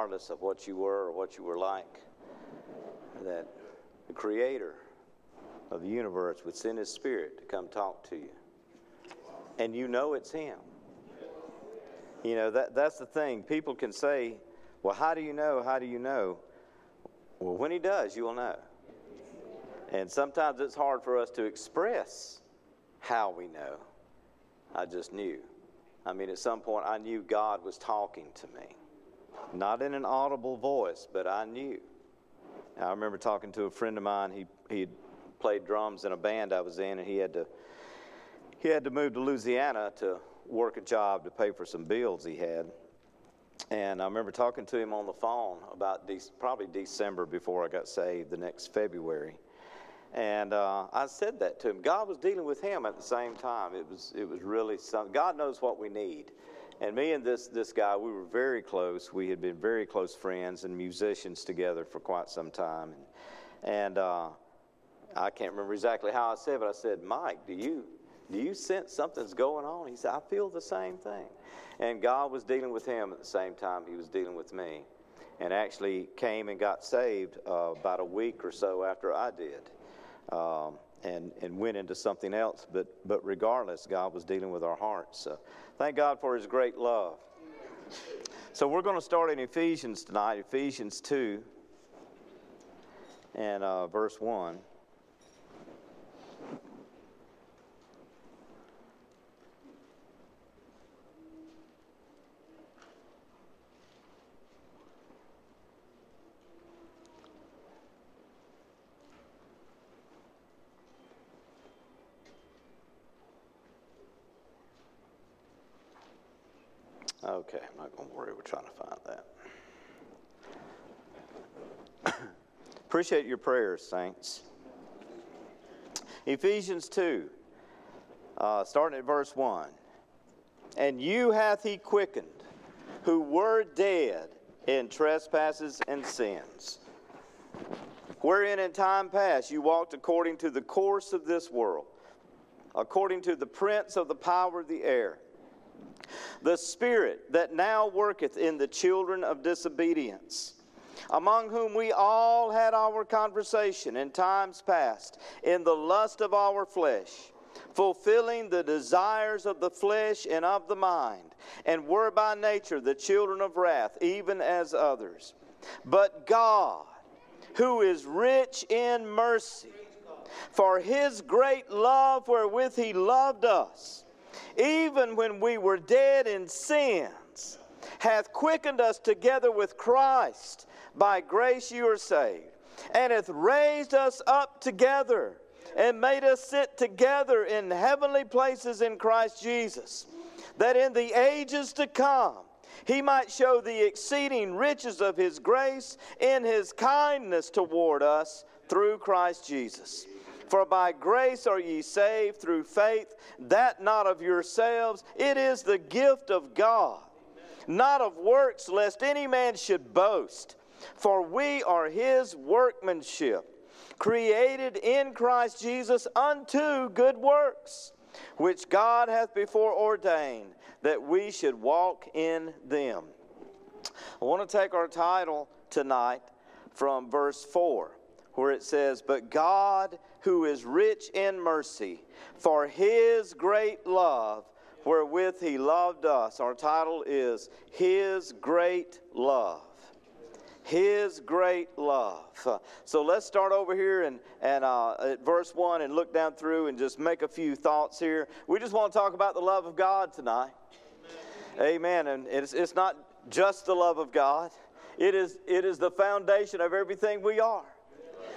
regardless of what you were or what you were like, that the Creator of the universe would send His Spirit to come talk to you. And you know it's Him. You know, that, that's the thing. People can say, Well, how do you know? How do you know? Well, when He does, you will know. And sometimes it's hard for us to express how we know. I just knew. I mean, at some point, I knew God was talking to me. Not in an audible voice, but I knew. I remember talking to a friend of mine. He, he played drums in a band I was in, and he had to he had to move to Louisiana to work a job to pay for some bills he had. And I remember talking to him on the phone about de- probably December before I got saved, the next February. And uh, I said that to him. God was dealing with him at the same time. It was, it was really something. God knows what we need. And me and this, this guy, we were very close. We had been very close friends and musicians together for quite some time. And, and uh, I can't remember exactly how I said, but I said, Mike, do you, do you sense something's going on? He said, I feel the same thing. And God was dealing with him at the same time he was dealing with me. And actually came and got saved uh, about a week or so after I did um, and, and went into something else. But, but regardless, God was dealing with our hearts. So thank God for His great love. So we're going to start in Ephesians tonight, Ephesians 2 and uh, verse 1. Okay, I'm not going to worry. We're trying to find that. Appreciate your prayers, saints. Ephesians 2, uh, starting at verse 1. And you hath he quickened, who were dead in trespasses and sins, wherein in time past you walked according to the course of this world, according to the prince of the power of the air the Spirit that now worketh in the children of disobedience, among whom we all had our conversation in times past, in the lust of our flesh, fulfilling the desires of the flesh and of the mind, and were by nature the children of wrath, even as others. But God, who is rich in mercy, for his great love wherewith he loved us, even when we were dead in sins, hath quickened us together with Christ. By grace you are saved, and hath raised us up together, and made us sit together in heavenly places in Christ Jesus, that in the ages to come he might show the exceeding riches of his grace in his kindness toward us through Christ Jesus. For by grace are ye saved through faith, that not of yourselves, it is the gift of God, not of works, lest any man should boast. For we are his workmanship, created in Christ Jesus unto good works, which God hath before ordained that we should walk in them. I want to take our title tonight from verse 4 where it says, But God, who is rich in mercy, for his great love wherewith he loved us. Our title is His Great Love. His great love. So let's start over here and, and uh, at verse 1 and look down through and just make a few thoughts here. We just want to talk about the love of God tonight. Amen. Amen. And it's, it's not just the love of God, it is, it is the foundation of everything we are.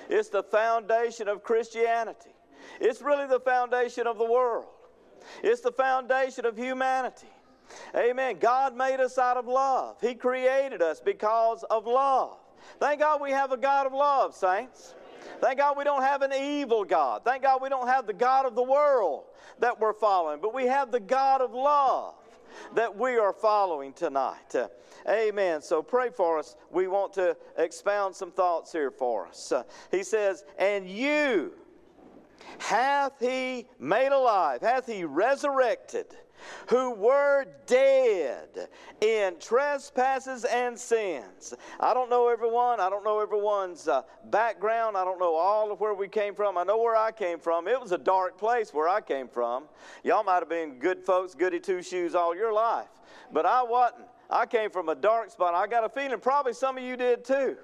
It's the foundation of Christianity. It's really the foundation of the world. It's the foundation of humanity. Amen. God made us out of love. He created us because of love. Thank God we have a God of love, saints. Thank God we don't have an evil God. Thank God we don't have the God of the world that we're following, but we have the God of love that we are following tonight. Uh, amen. So pray for us. We want to expound some thoughts here for us. Uh, he says, And you hath he made alive, hath he resurrected who were dead in trespasses and sins. I don't know everyone. I don't know everyone's uh, background. I don't know all of where we came from. I know where I came from. It was a dark place where I came from. Y'all might have been good folks, goody two shoes all your life, but I wasn't. I came from a dark spot. I got a feeling probably some of you did too.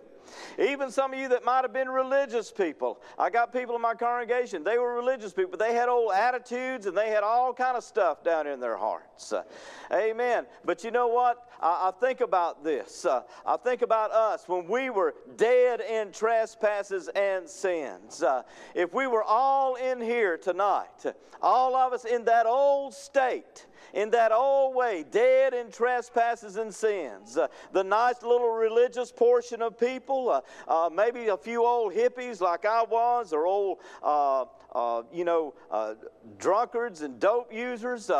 Even some of you that might have been religious people. I got people in my congregation, they were religious people, but they had old attitudes and they had all kind of stuff down in their hearts. Uh, amen. But you know what? I, I think about this. Uh, I think about us when we were dead in trespasses and sins. Uh, if we were all in here tonight, all of us in that old state, in that old way, dead in trespasses and sins. Uh, the nice little religious portion of people, uh, uh, maybe a few old hippies like I was, or old, uh, uh, you know, uh, drunkards and dope users,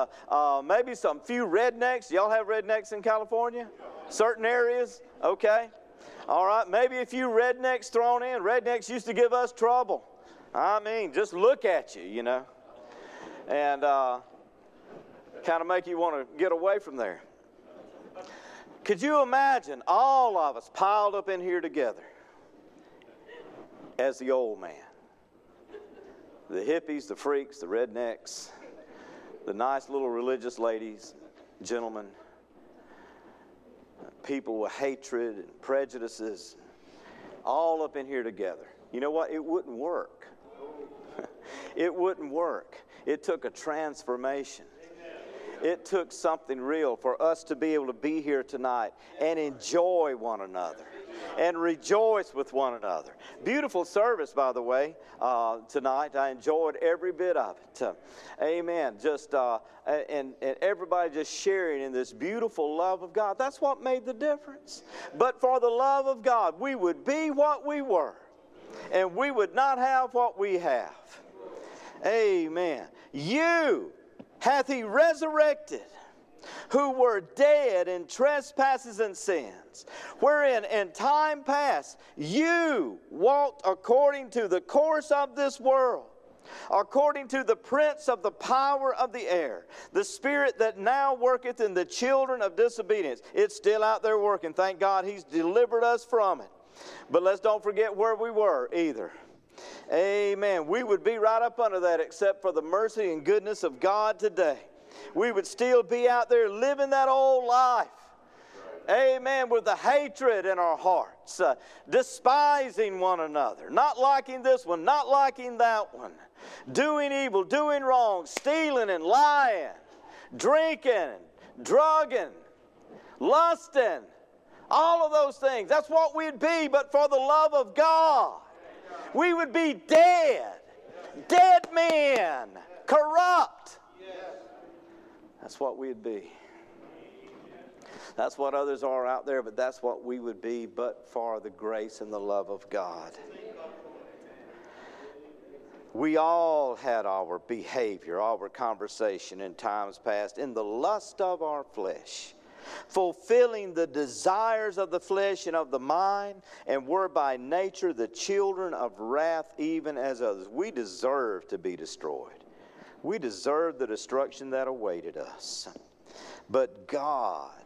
maybe some few rednecks. Y'all have rednecks in California? Certain areas? Okay. All right, maybe a few rednecks thrown in. Rednecks used to give us trouble. I mean, just look at you, you know. And uh, kind of make you want to get away from there. Could you imagine all of us piled up in here together as the old man? The hippies, the freaks, the rednecks, the nice little religious ladies, gentlemen, people with hatred and prejudices, all up in here together. You know what? It wouldn't work. it wouldn't work. It took a transformation. It took something real for us to be able to be here tonight and enjoy one another and rejoice with one another. Beautiful service, by the way, uh, tonight. I enjoyed every bit of it. Amen. Just uh, and, and everybody just sharing in this beautiful love of God. That's what made the difference. But for the love of God, we would be what we were, and we would not have what we have. Amen. You hath he resurrected who were dead in trespasses and sins, wherein in time past you walked according to the course of this world, according to the prince of the power of the air, the spirit that now worketh in the children of disobedience. It's still out there working. Thank God he's delivered us from it. But let's don't forget where we were either. Amen. We would be right up under that except for the mercy and goodness of God today. We would still be out there living that old life. Amen. With the hatred in our hearts, uh, despising one another, not liking this one, not liking that one, doing evil, doing wrong, stealing and lying, drinking, drugging, lusting, all of those things. That's what we'd be, but for the love of God we would be dead. Dead men, corrupt. That's what we'd be. That's what others are out there, but that's what we would be, but for the grace and the love of God. We all had our behavior, our conversation in times past in the lust of our flesh fulfilling the desires of the flesh and of the mind, and were by nature the children of wrath, even as others. We deserve to be destroyed. We deserve the destruction that awaited us. But God,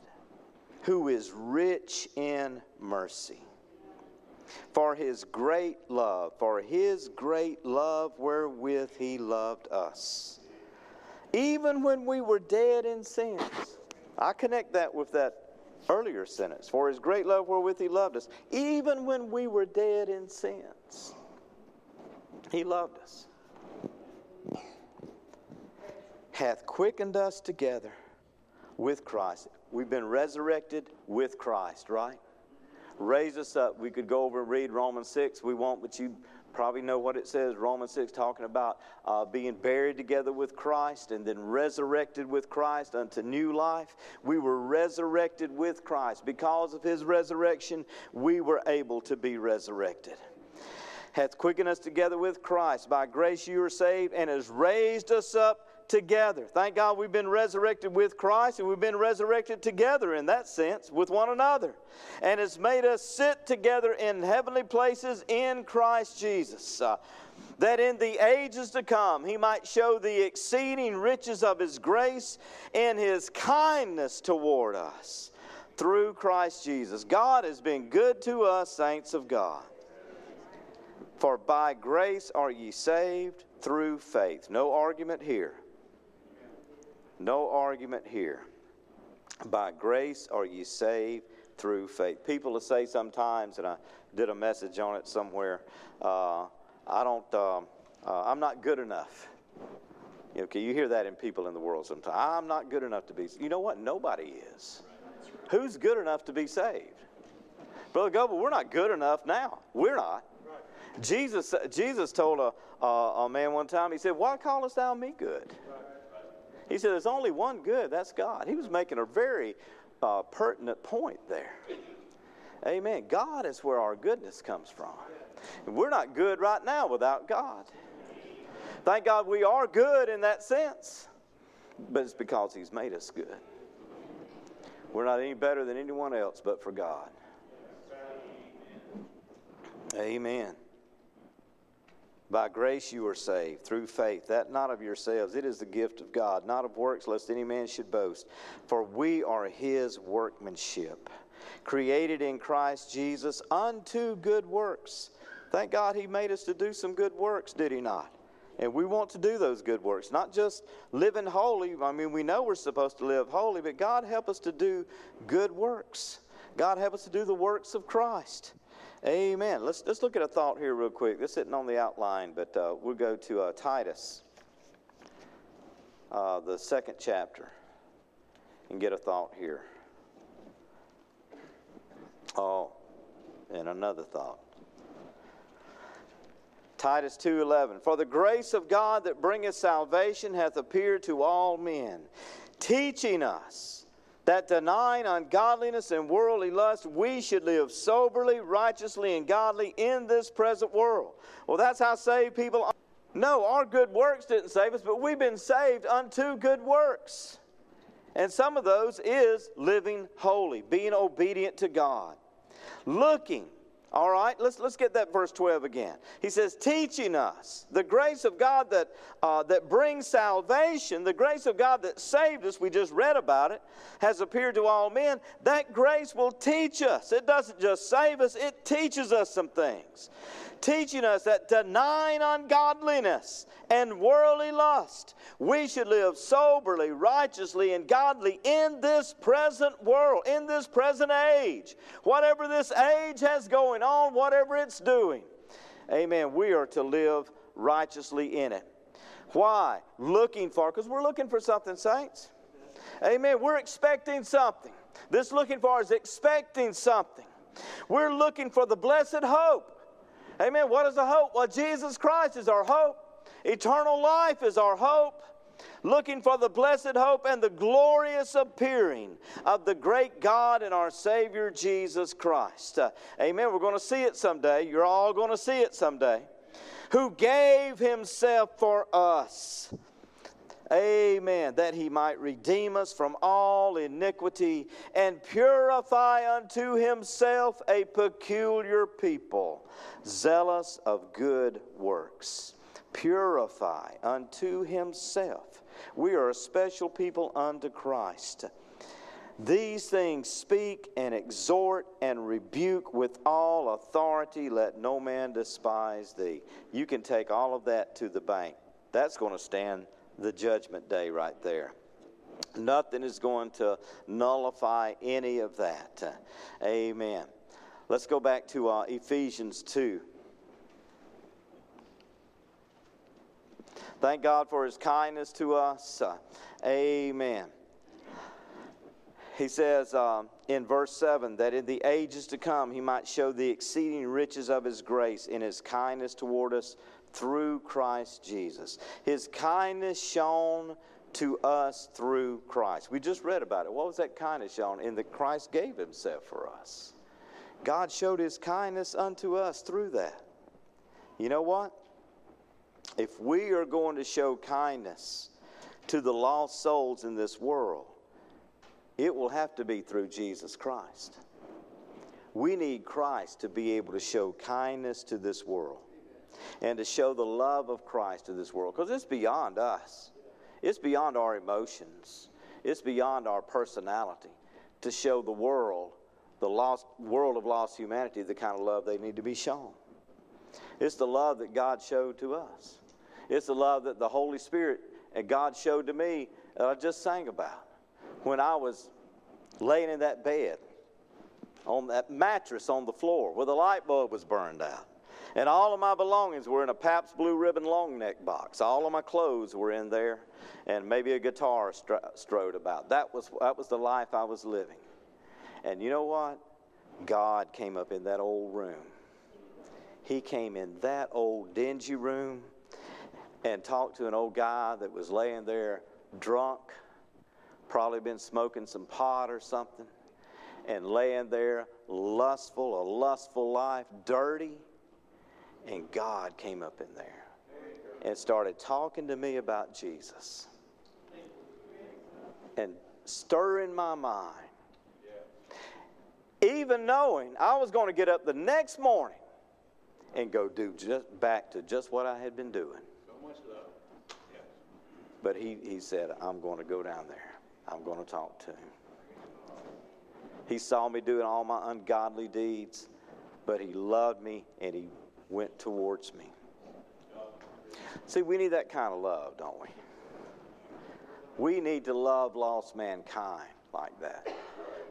who is rich in mercy, for his great love, for his great love wherewith he loved us, even when we were dead in sins I connect that with that earlier sentence. For his great love wherewith he loved us, even when we were dead in sins, he loved us. Hath quickened us together with Christ. We've been resurrected with Christ, right? Raise us up. We could go over and read Romans 6. We won't, but you probably know what it says romans 6 talking about uh, being buried together with christ and then resurrected with christ unto new life we were resurrected with christ because of his resurrection we were able to be resurrected hath quickened us together with christ by grace you are saved and has raised us up together. Thank God we've been resurrected with Christ and we've been resurrected together in that sense with one another. And it's made us sit together in heavenly places in Christ Jesus. Uh, that in the ages to come he might show the exceeding riches of his grace and his kindness toward us through Christ Jesus. God has been good to us, saints of God. For by grace are ye saved through faith. No argument here. No argument here. By grace are ye saved through faith. People will say sometimes, and I did a message on it somewhere. Uh, I don't. Um, uh, I'm not good enough. Okay, you hear that in people in the world sometimes. I'm not good enough to be. You know what? Nobody is. Who's good enough to be saved? Brother Goble, we're not good enough now. We're not. Jesus, Jesus told a, a, a, man one time, he said, Why callest thou me good? He said, There's only one good, that's God. He was making a very uh, pertinent point there. Amen. God is where our goodness comes from. We're not good right now without God. Thank God we are good in that sense, but it's because He's made us good. We're not any better than anyone else but for God. Amen. By grace you are saved through faith, that not of yourselves. It is the gift of God, not of works, lest any man should boast. For we are his workmanship, created in Christ Jesus unto good works. Thank God he made us to do some good works, did he not? And we want to do those good works, not just living holy. I mean, we know we're supposed to live holy, but God help us to do good works. God help us to do the works of Christ. Amen. Let's, let's look at a thought here, real quick. This isn't on the outline, but uh, we'll go to uh, Titus, uh, the second chapter, and get a thought here. Oh, and another thought. Titus 2:11 For the grace of God that bringeth salvation hath appeared to all men teaching us that denying ungodliness and worldly lust, we should live soberly, righteously, and godly in this present world. Well, that's how saved people are. No, our good works didn't save us, but we've been saved unto good works. And some of those is living holy, being obedient to God, looking all right, let's, let's get that verse 12 again. He says, teaching us the grace of God that, uh, that brings salvation, the grace of God that saved us, we just read about it, has appeared to all men. That grace will teach us. It doesn't just save us, it teaches us some things teaching us that denying ungodliness and worldly lust, we should live soberly, righteously, and godly in this present world, in this present age. Whatever this age has going on, whatever it's doing. Amen. We are to live righteously in it. Why? Looking for, because we're looking for something, saints. Amen. We're expecting something. This looking for is expecting something. We're looking for the blessed hope Amen. What is the hope? Well, Jesus Christ is our hope. Eternal life is our hope. Looking for the blessed hope and the glorious appearing of the great God and our Savior Jesus Christ. Uh, amen. We're going to see it someday. You're all going to see it someday. Who gave Himself for us Amen. That he might redeem us from all iniquity and purify unto himself a peculiar people, zealous of good works. Purify unto himself. We are a special people unto Christ. These things speak and exhort and rebuke with all authority. Let no man despise thee. You can take all of that to the bank. That's going to stand the judgment day right there. Nothing is going to nullify any of that. Amen. Let's go back to uh, Ephesians 2. Thank God for his kindness to us. Uh, amen. He says uh, in verse 7 that in the ages to come he might show the exceeding riches of his grace in his kindness toward us through Christ Jesus. His kindness shown to us through Christ. We just read about it. What was that kindness shown? In that Christ gave himself for us. God showed his kindness unto us through that. You know what? If we are going to show kindness to the lost souls in this world, it will have to be through Jesus Christ. We need Christ to be able to show kindness to this world and to show the love of Christ to this world because it's beyond us, it's beyond our emotions, it's beyond our personality to show the world, the lost world of lost humanity, the kind of love they need to be shown. It's the love that God showed to us. It's the love that the Holy Spirit and God showed to me that I just sang about when I was laying in that bed on that mattress on the floor where the light bulb was burned out. And all of my belongings were in a Pabst Blue Ribbon long neck box. All of my clothes were in there, and maybe a guitar stro- strode about. That was, that was the life I was living. And you know what? God came up in that old room. He came in that old dingy room and talked to an old guy that was laying there drunk, probably been smoking some pot or something, and laying there lustful, a lustful life, dirty and God came up in there and started talking to me about Jesus and stirring my mind. Even knowing I was going to get up the next morning and go do just back to just what I had been doing. But he, he said, I'm going to go down there. I'm going to talk to him. He saw me doing all my ungodly deeds, but he loved me and he went towards me. See, we need that kind of love, don't we? We need to love lost mankind like that.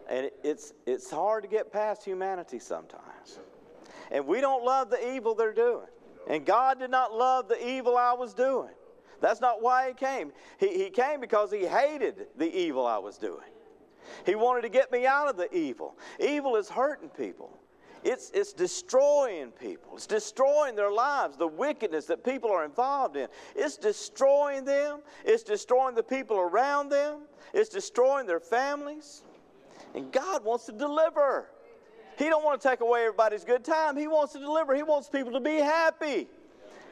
And it's, it's hard to get past humanity sometimes. And we don't love the evil they're doing. And God did not love the evil I was doing. That's not why He came. He, he came because He hated the evil I was doing. He wanted to get me out of the evil. Evil is hurting people. It's, it's destroying people. It's destroying their lives, the wickedness that people are involved in. It's destroying them. It's destroying the people around them. It's destroying their families. And God wants to deliver. He don't want to take away everybody's good time. He wants to deliver. He wants people to be happy.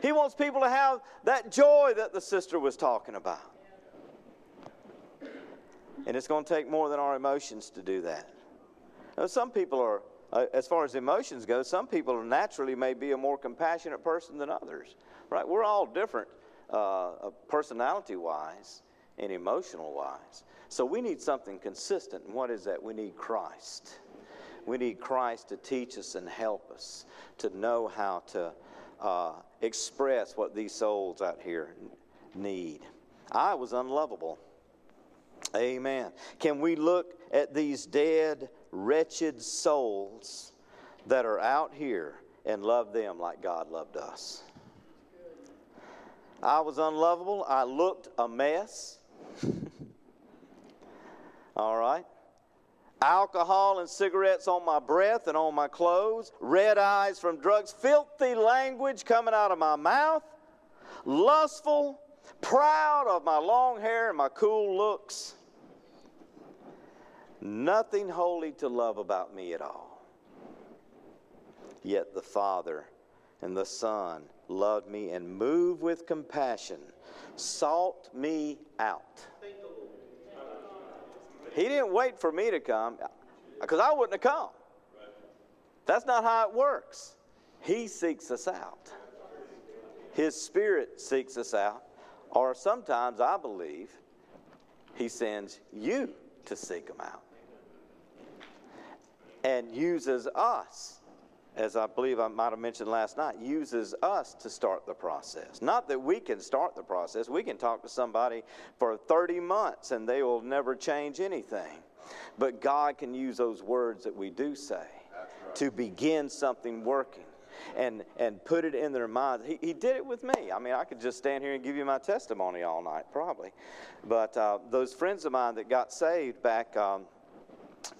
He wants people to have that joy that the sister was talking about. And it's going to take more than our emotions to do that. Now, some people are uh, as far as emotions go, some people naturally may be a more compassionate person than others, right? We're all different uh, uh personality wise and emotional wise. So we need something consistent. And what is that? We need Christ. We need Christ to teach us and help us to know how to uh, express what these souls out here need. I was unlovable. Amen. Can we look at these dead, wretched souls that are out here and love them like God loved us? I was unlovable. I looked a mess. All right. Alcohol and cigarettes on my breath and on my clothes, red eyes from drugs, filthy language coming out of my mouth, lustful, proud of my long hair and my cool looks. Nothing holy to love about me at all. Yet the Father and the Son loved me and moved with compassion, sought me out. He didn't wait for me to come because I wouldn't have come. That's not how it works. He seeks us out. His Spirit seeks us out, or sometimes I believe He sends you to seek them out and uses us, as I believe I might have mentioned last night, uses us to start the process. Not that we can start the process, we can talk to somebody for 30 months and they will never change anything. But God can use those words that we do say right. to begin something working and and put it in their minds. He, he did it with me. I mean, I could just stand here and give you my testimony all night, probably. But uh, those friends of mine that got saved back um,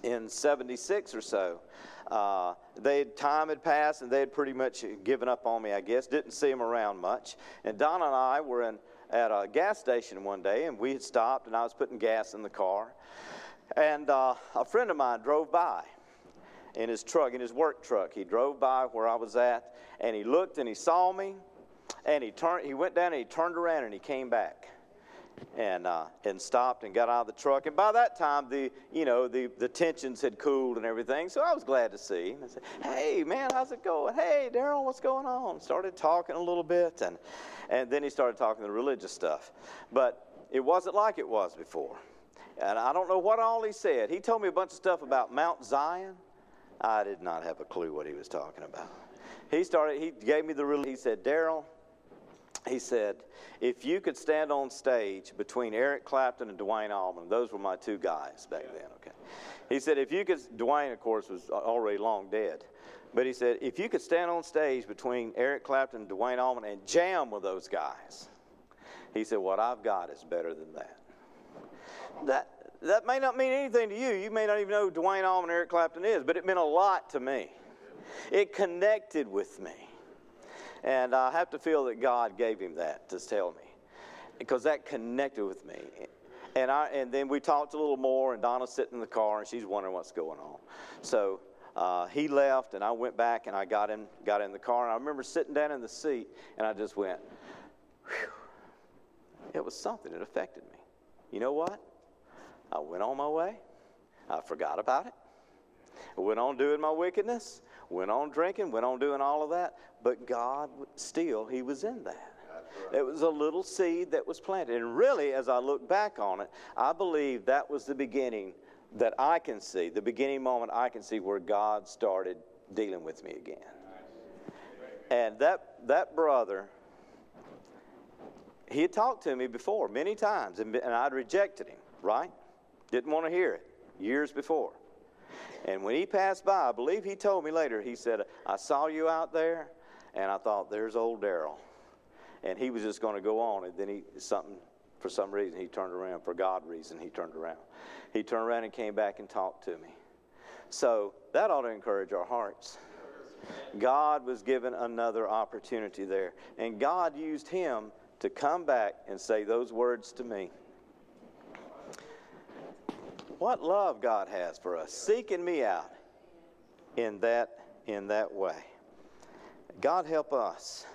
in 76 or so. Uh, they time had passed and they had pretty much given up on me, I guess. Didn't see them around much. And Donna and I were in, at a gas station one day and we had stopped and I was putting gas in the car. And uh, a friend of mine drove by in his truck, in his work truck. He drove by where I was at and he looked and he saw me and he turned, he went down and he turned around and he came back. And uh, and stopped and got out of the truck. And by that time, the you know the the tensions had cooled and everything. So I was glad to see. Him and I said, "Hey man, how's it going? Hey Daryl, what's going on?" Started talking a little bit, and and then he started talking the religious stuff. But it wasn't like it was before. And I don't know what all he said. He told me a bunch of stuff about Mount Zion. I did not have a clue what he was talking about. He started. He gave me the. He said, "Daryl." He said, if you could stand on stage between Eric Clapton and Duane Allman, those were my two guys back then, okay? He said, if you could, Duane, of course, was already long dead, but he said, if you could stand on stage between Eric Clapton and Duane Allman and jam with those guys, he said, what I've got is better than that. That, that may not mean anything to you. You may not even know who Duane Allman and Eric Clapton is, but it meant a lot to me. It connected with me. And I have to feel that God gave him that to tell me because that connected with me. And, I, and then we talked a little more, and Donna's sitting in the car, and she's wondering what's going on. So uh, he left, and I went back, and I got in, got in the car, and I remember sitting down in the seat, and I just went, Whew. It was something that affected me. You know what? I went on my way. I forgot about it. I went on doing my wickedness went on drinking, went on doing all of that, but God still, He was in that. Right. It was a little seed that was planted. And really, as I look back on it, I believe that was the beginning that I can see, the beginning moment I can see where God started dealing with me again. And that, that brother, he had talked to me before many times, and, and I'd rejected him, right? Didn't want to hear it years before. And when he passed by, I believe he told me later, he said, I saw you out there, and I thought, there's old Daryl. And he was just going to go on, and then he, something, for some reason, he turned around. For God reason, he turned around. He turned around and came back and talked to me. So that ought to encourage our hearts. God was given another opportunity there. And God used him to come back and say those words to me. What love God has for us, seeking me out in that in that way. God help us.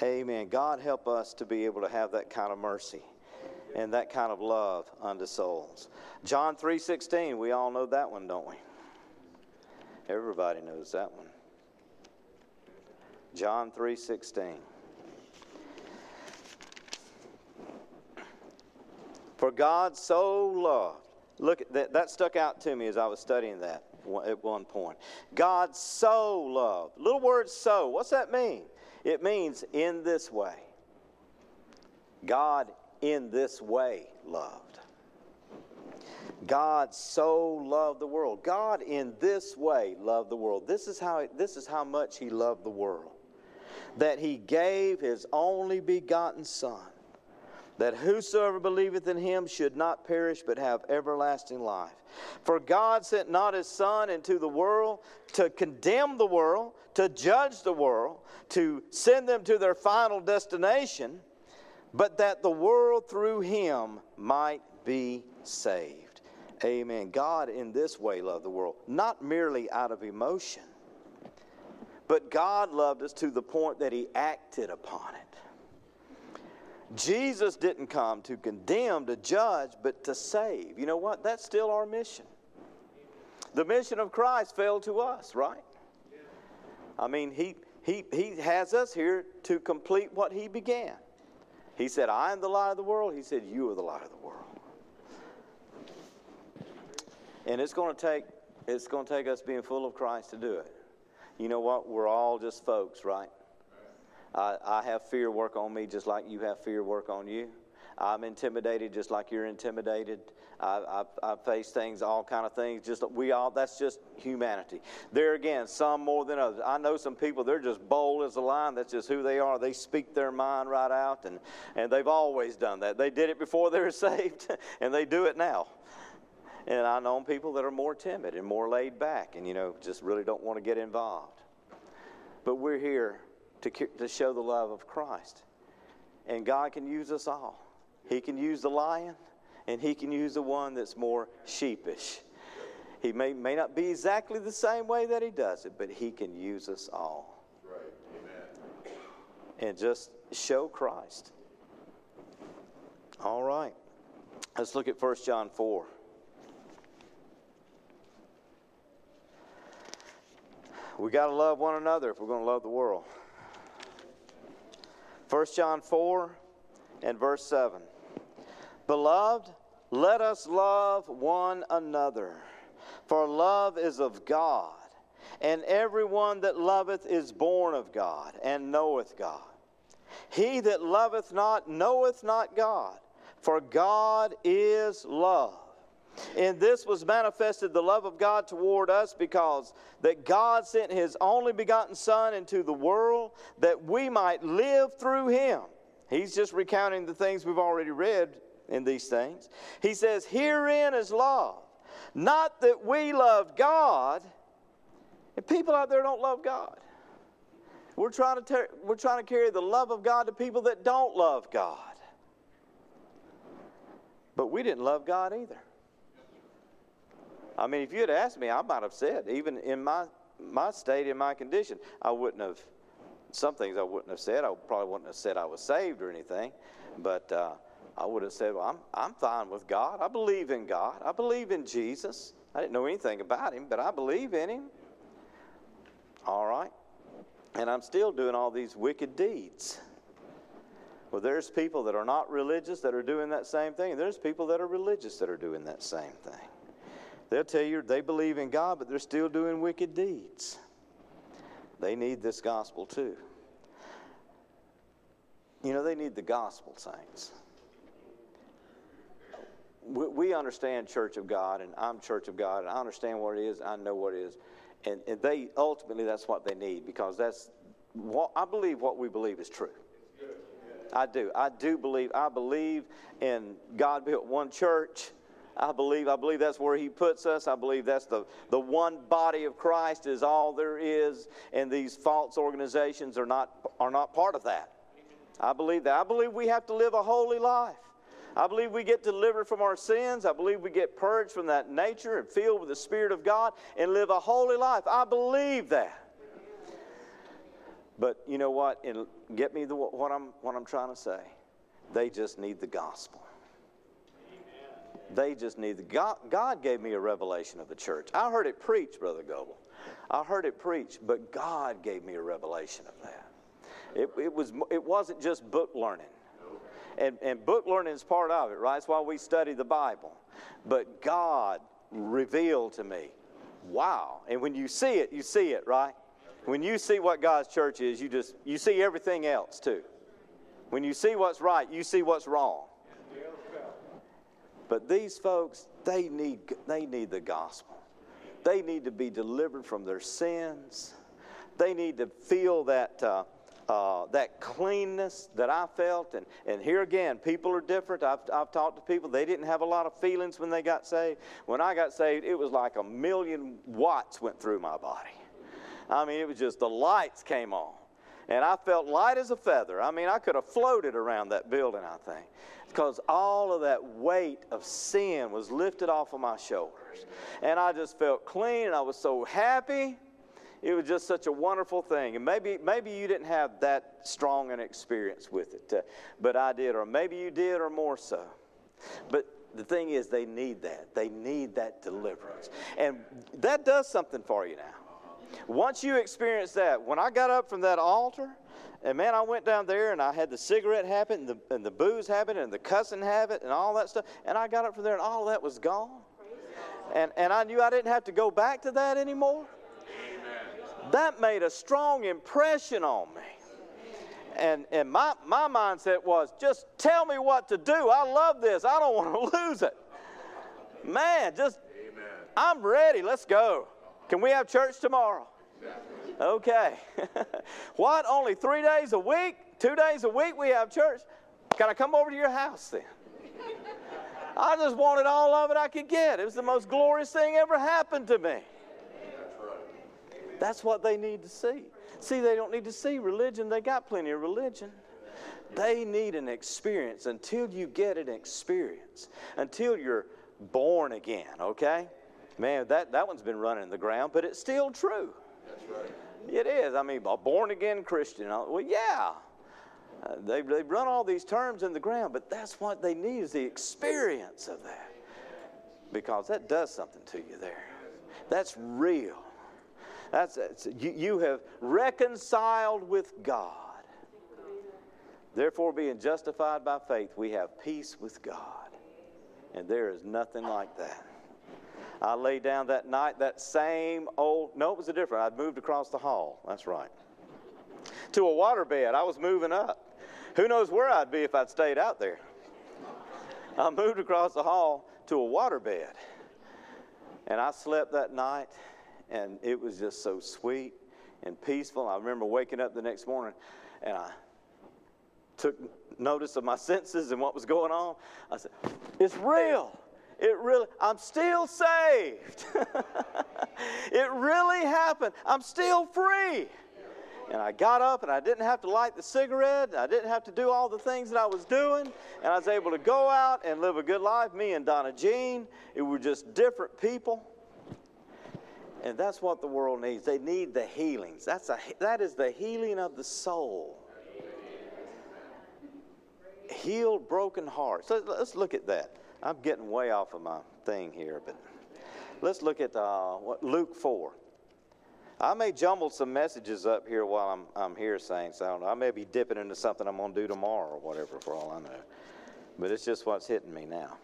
Amen. God help us to be able to have that kind of mercy and that kind of love unto souls. John 3:16, we all know that one, don't we? Everybody knows that one. John 3:16. For God so loved Look, at that, that stuck out to me as I was studying that at one point. God so loved. Little word so, what's that mean? It means in this way. God in this way loved. God so loved the world. God in this way loved the world. This is how, this is how much He loved the world. That He gave His only begotten Son that whosoever believeth in him should not perish but have everlasting life. For God sent not his Son into the world to condemn the world, to judge the world, to send them to their final destination, but that the world through him might be saved. Amen. God in this way loved the world, not merely out of emotion, but God loved us to the point that he acted upon it. Jesus didn't come to condemn, to judge, but to save. You know what? That's still our mission. The mission of Christ fell to us, right? I mean, he, he, he has us here to complete what he began. He said, I am the light of the world. He said, You are the light of the world. And it's going to take it's going to take us being full of Christ to do it. You know what? We're all just folks, right? I, I have fear work on me just like you have fear work on you. I'm intimidated just like you're intimidated. I, I, I, face things, all kind of things. Just we all. That's just humanity. There again, some more than others. I know some people. They're just bold as a lion. That's just who they are. They speak their mind right out, and and they've always done that. They did it before they were saved, and they do it now. And I know people that are more timid and more laid back, and you know, just really don't want to get involved. But we're here to, to show the love of Christ. And God can use us all. He can use the lion, and He can use the one that's more sheepish. He may, may not be exactly the same way that He does it, but He can use us all. Right. Amen. And just show Christ. All right. Let's look at 1 John 4. We got to love one another if we're going to love the world. 1 John 4 and verse 7. Beloved, let us love one another, for love is of God, and everyone that loveth is born of God and knoweth God. He that loveth not knoweth not God, for God is love. In this was manifested the love of God toward us because that God sent his only begotten Son into the world that we might live through him. He's just recounting the things we've already read in these things. He says, Herein is love. Not that we loved God, and people out there don't love God. We're trying, to ter- we're trying to carry the love of God to people that don't love God. But we didn't love God either. I mean, if you had asked me, I might have said, even in my, my state, in my condition, I wouldn't have, some things I wouldn't have said. I probably wouldn't have said I was saved or anything. But uh, I would have said, well, I'm, I'm fine with God. I believe in God. I believe in Jesus. I didn't know anything about him, but I believe in him. All right. And I'm still doing all these wicked deeds. Well, there's people that are not religious that are doing that same thing, and there's people that are religious that are doing that same thing. They'll tell you they believe in God, but they're still doing wicked deeds. They need this gospel too. You know, they need the gospel, saints. We understand Church of God, and I'm Church of God, and I understand what it is, I know what it is. And, and they ultimately, that's what they need because that's what I believe what we believe is true. I do. I do believe. I believe in God built one church I believe, I believe that's where he puts us. I believe that's the, the one body of Christ is all there is, and these false organizations are not, are not part of that. I believe that. I believe we have to live a holy life. I believe we get delivered from our sins. I believe we get purged from that nature and filled with the Spirit of God and live a holy life. I believe that. But you know what? And get me the, what, I'm, what I'm trying to say. They just need the gospel. They just need the God, God gave me a revelation of the church. I heard it preached, Brother Goebel. I heard it preached, but God gave me a revelation of that. It, it, was, it wasn't just book learning. And, and book learning is part of it, right? That's why we study the Bible. But God revealed to me, wow. And when you see it, you see it, right? When you see what God's church is, you just you see everything else too. When you see what's right, you see what's wrong. But these folks, they need, they need the gospel. They need to be delivered from their sins. They need to feel that, uh, uh, that cleanness that I felt. And, and here again, people are different. I've, I've talked to people, they didn't have a lot of feelings when they got saved. When I got saved, it was like a million watts went through my body. I mean, it was just the lights came on. And I felt light as a feather. I mean, I could have floated around that building, I think because all of that weight of sin was lifted off of my shoulders. And I just felt clean and I was so happy. It was just such a wonderful thing. And maybe, maybe you didn't have that strong an experience with it, uh, but I did, or maybe you did, or more so. But the thing is, they need that. They need that deliverance. And that does something for you now. Once you experience that, when I got up from that altar, and man, I went down there and I had the cigarette habit and the, and the booze habit and the cussing habit and all that stuff. And I got up from there and all that was gone. And, and I knew I didn't have to go back to that anymore. That made a strong impression on me. And, and my, my mindset was just tell me what to do. I love this. I don't want to lose it. Man, just, Amen. I'm ready. Let's go. Can we have church tomorrow? Okay. what? Only three days a week? Two days a week we have church? Can I come over to your house then? I just wanted all of it I could get. It was the most glorious thing ever happened to me. That's what they need to see. See, they don't need to see religion, they got plenty of religion. They need an experience until you get an experience, until you're born again, okay? Man, that, that one's been running in the ground, but it's still true. That's right. It is. I mean, a born again Christian. Well, yeah. Uh, they, they run all these terms in the ground, but that's what they need is the experience of that. Because that does something to you there. That's real. That's, that's you, you have reconciled with God. Therefore, being justified by faith, we have peace with God. And there is nothing like that. I lay down that night, that same old, no, it was a different. I'd moved across the hall. That's right. To a waterbed. I was moving up. Who knows where I'd be if I'd stayed out there? I moved across the hall to a waterbed. And I slept that night, and it was just so sweet and peaceful. I remember waking up the next morning, and I took notice of my senses and what was going on. I said, It's real. It really, I'm still saved. it really happened. I'm still free. And I got up and I didn't have to light the cigarette. I didn't have to do all the things that I was doing. And I was able to go out and live a good life. Me and Donna Jean, it were just different people. And that's what the world needs. They need the healings. That's a, that is the healing of the soul. Healed broken hearts. So let's look at that. I'm getting way off of my thing here, but let's look at uh, Luke 4. I may jumble some messages up here while I'm, I'm here, saints. I don't know. I may be dipping into something I'm going to do tomorrow or whatever, for all I know. But it's just what's hitting me now.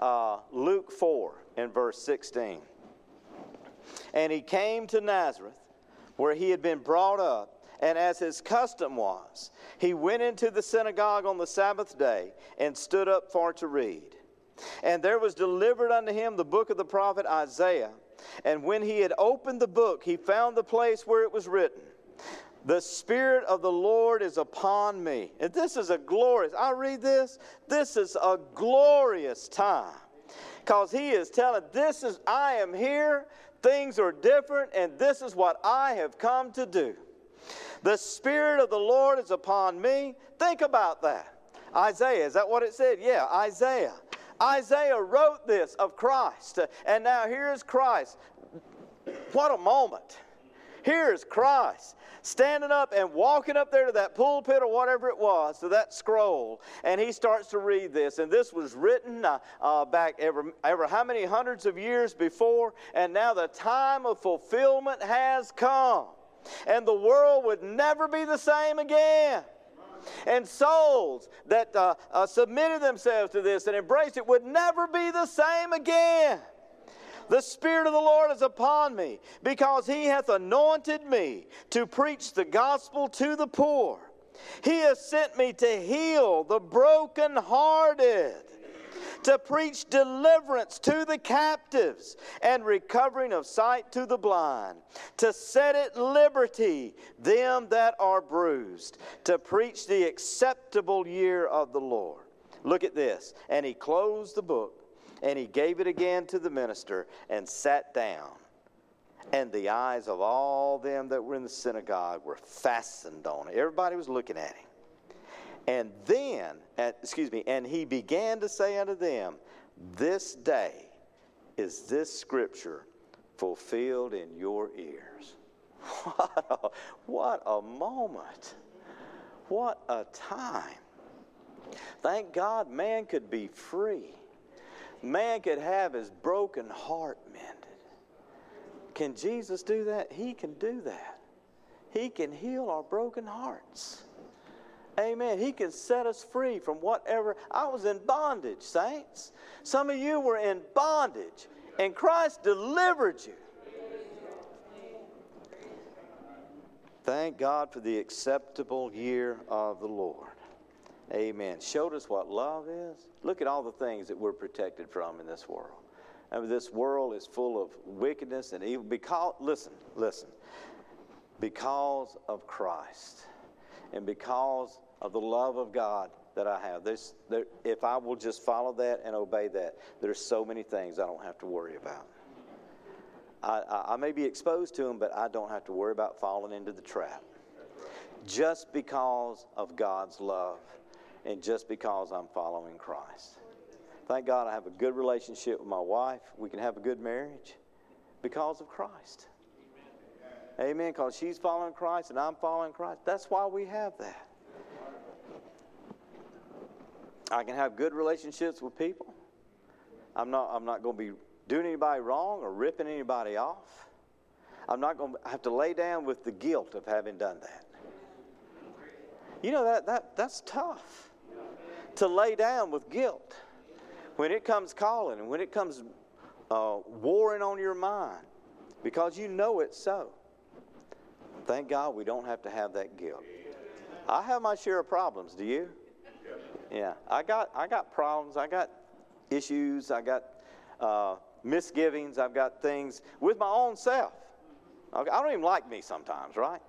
Uh, Luke 4 in verse 16. And he came to Nazareth, where he had been brought up, and as his custom was, he went into the synagogue on the Sabbath day and stood up for to read. And there was delivered unto him the book of the prophet Isaiah. And when he had opened the book, he found the place where it was written, The Spirit of the Lord is upon me. And this is a glorious, I read this, this is a glorious time. Because he is telling, This is, I am here, things are different, and this is what I have come to do. The Spirit of the Lord is upon me. Think about that. Isaiah, is that what it said? Yeah, Isaiah. Isaiah wrote this of Christ. And now here's Christ. What a moment. Here's Christ standing up and walking up there to that pulpit or whatever it was, to that scroll, and he starts to read this. And this was written uh, uh, back ever, ever how many hundreds of years before, and now the time of fulfillment has come. And the world would never be the same again and souls that uh, uh, submitted themselves to this and embraced it would never be the same again. The Spirit of the Lord is upon me because He hath anointed me to preach the gospel to the poor. He has sent me to heal the brokenhearted to preach deliverance to the captives and recovering of sight to the blind, to set at liberty them that are bruised, to preach the acceptable year of the Lord. Look at this. And he closed the book and he gave it again to the minister and sat down. And the eyes of all them that were in the synagogue were fastened on him. Everybody was looking at him. And then, at, excuse me, and he began to say unto them, This day is this scripture fulfilled in your ears. What a, what a moment. What a time. Thank God man could be free. Man could have his broken heart mended. Can Jesus do that? He can do that. He can heal our broken hearts. Amen. He can set us free from whatever. I was in bondage, saints. Some of you were in bondage, and Christ delivered you. Thank God for the acceptable year of the Lord. Amen. Showed us what love is. Look at all the things that we're protected from in this world. I mean, this world is full of wickedness and evil. Because, listen, listen. Because of Christ and because of the love of God that I have. There's, there, if I will just follow that and obey that, there's so many things I don't have to worry about. I, I, I may be exposed to them, but I don't have to worry about falling into the trap. Just because of God's love and just because I'm following Christ. Thank God I have a good relationship with my wife. We can have a good marriage because of Christ. Amen. Because she's following Christ and I'm following Christ. That's why we have that. I can have good relationships with people. I'm not, I'm not going to be doing anybody wrong or ripping anybody off. I'm not going to have to lay down with the guilt of having done that. You know, that, that, that's tough to lay down with guilt when it comes calling and when it comes uh, warring on your mind because you know it's so. Thank God we don't have to have that guilt. I have my share of problems. Do you? Yeah, I got I got problems. I got issues. I got uh, misgivings. I've got things with my own self. I don't even like me sometimes, right?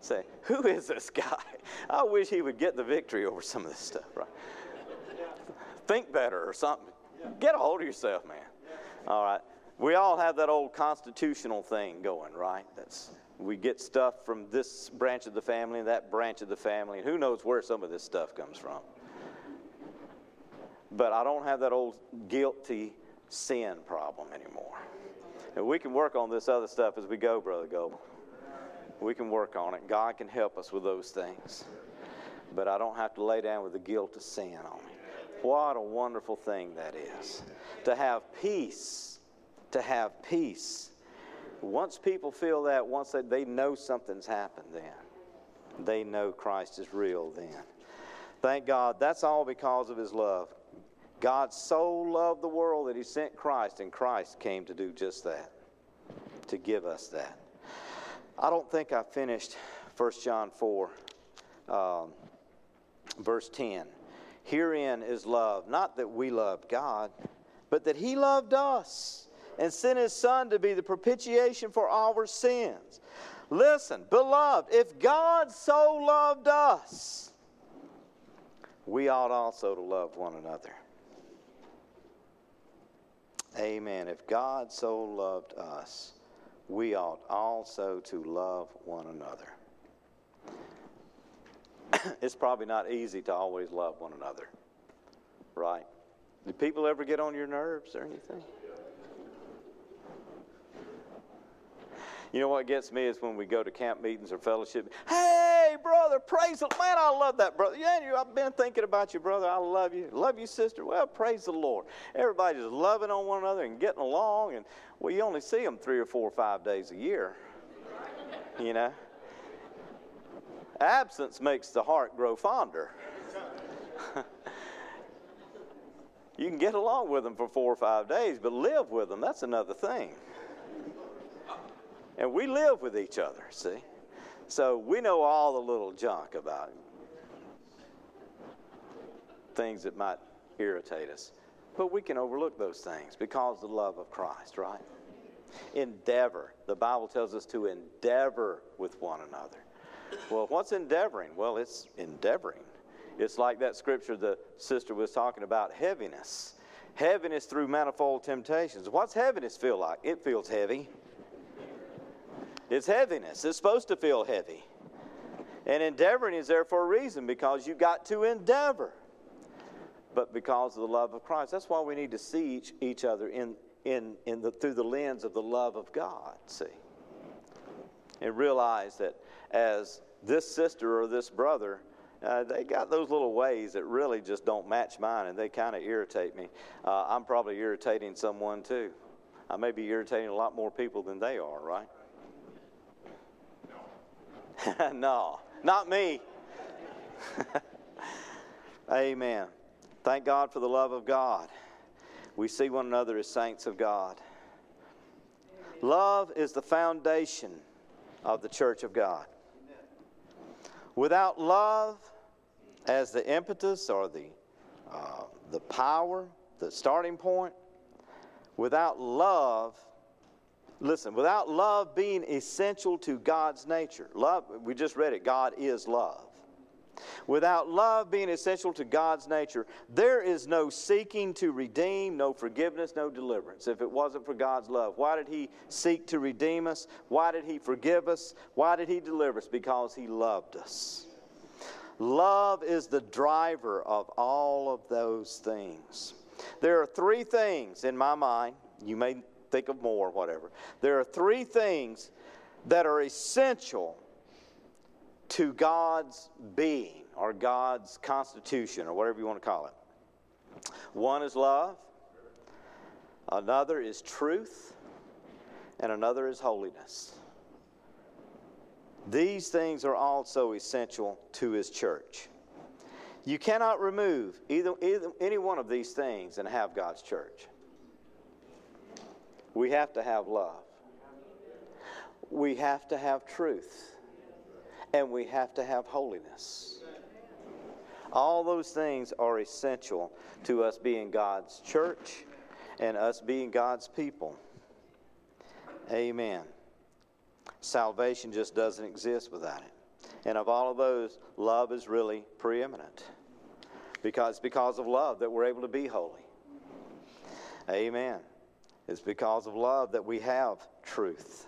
Say, who is this guy? I wish he would get the victory over some of this stuff, right? Think better or something. Get a hold of yourself, man. All right. We all have that old constitutional thing going, right? That's we get stuff from this branch of the family and that branch of the family, and who knows where some of this stuff comes from. But I don't have that old guilty sin problem anymore. And we can work on this other stuff as we go, Brother Goble. We can work on it. God can help us with those things. But I don't have to lay down with the guilt of sin on me. What a wonderful thing that is. To have peace. To have peace. Once people feel that, once they, they know something's happened, then they know Christ is real then. Thank God. That's all because of his love. God so loved the world that he sent Christ, and Christ came to do just that, to give us that. I don't think I finished 1 John 4, um, verse 10. Herein is love, not that we loved God, but that he loved us and sent his Son to be the propitiation for our sins. Listen, beloved, if God so loved us, we ought also to love one another. Amen. If God so loved us, we ought also to love one another. it's probably not easy to always love one another, right? Do people ever get on your nerves or anything? You know what gets me is when we go to camp meetings or fellowship. Hey, brother, praise the man. I love that brother. Yeah, I've been thinking about you, brother. I love you. Love you, sister. Well, praise the Lord. Everybody's loving on one another and getting along, and well, you only see them three or four or five days a year. You know, absence makes the heart grow fonder. you can get along with them for four or five days, but live with them, that's another thing. And we live with each other, see? So we know all the little junk about things that might irritate us. But we can overlook those things because the love of Christ, right? Endeavor. The Bible tells us to endeavor with one another. Well, what's endeavoring? Well, it's endeavoring. It's like that scripture the sister was talking about heaviness. Heaviness through manifold temptations. What's heaviness feel like? It feels heavy. It's heaviness. It's supposed to feel heavy. And endeavoring is there for a reason because you got to endeavor. But because of the love of Christ. That's why we need to see each, each other in, in, in the, through the lens of the love of God, see. And realize that as this sister or this brother, uh, they got those little ways that really just don't match mine and they kind of irritate me. Uh, I'm probably irritating someone too. I may be irritating a lot more people than they are, right? no, not me. Amen. Thank God for the love of God. We see one another as saints of God. Love is the foundation of the church of God. Without love as the impetus or the, uh, the power, the starting point, without love, Listen, without love being essential to God's nature, love, we just read it, God is love. Without love being essential to God's nature, there is no seeking to redeem, no forgiveness, no deliverance. If it wasn't for God's love, why did He seek to redeem us? Why did He forgive us? Why did He deliver us? Because He loved us. Love is the driver of all of those things. There are three things in my mind. You may think of more, whatever. There are three things that are essential to God's being or God's constitution or whatever you want to call it. One is love, another is truth, and another is holiness. These things are also essential to his church. You cannot remove either, either, any one of these things and have God's church. We have to have love. We have to have truth. And we have to have holiness. All those things are essential to us being God's church and us being God's people. Amen. Salvation just doesn't exist without it. And of all of those, love is really preeminent. Because because of love that we're able to be holy. Amen. It's because of love that we have truth.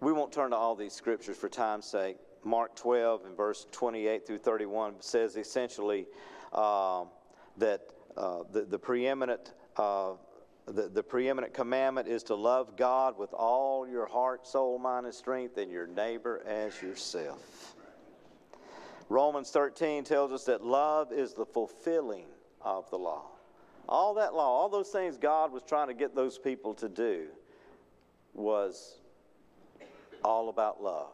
We won't turn to all these scriptures for time's sake. Mark 12 and verse 28 through 31 says essentially uh, that uh, the, the preeminent uh, the, the preeminent commandment is to love God with all your heart, soul, mind, and strength, and your neighbor as yourself. Romans 13 tells us that love is the fulfilling of the law. All that law, all those things God was trying to get those people to do, was all about love.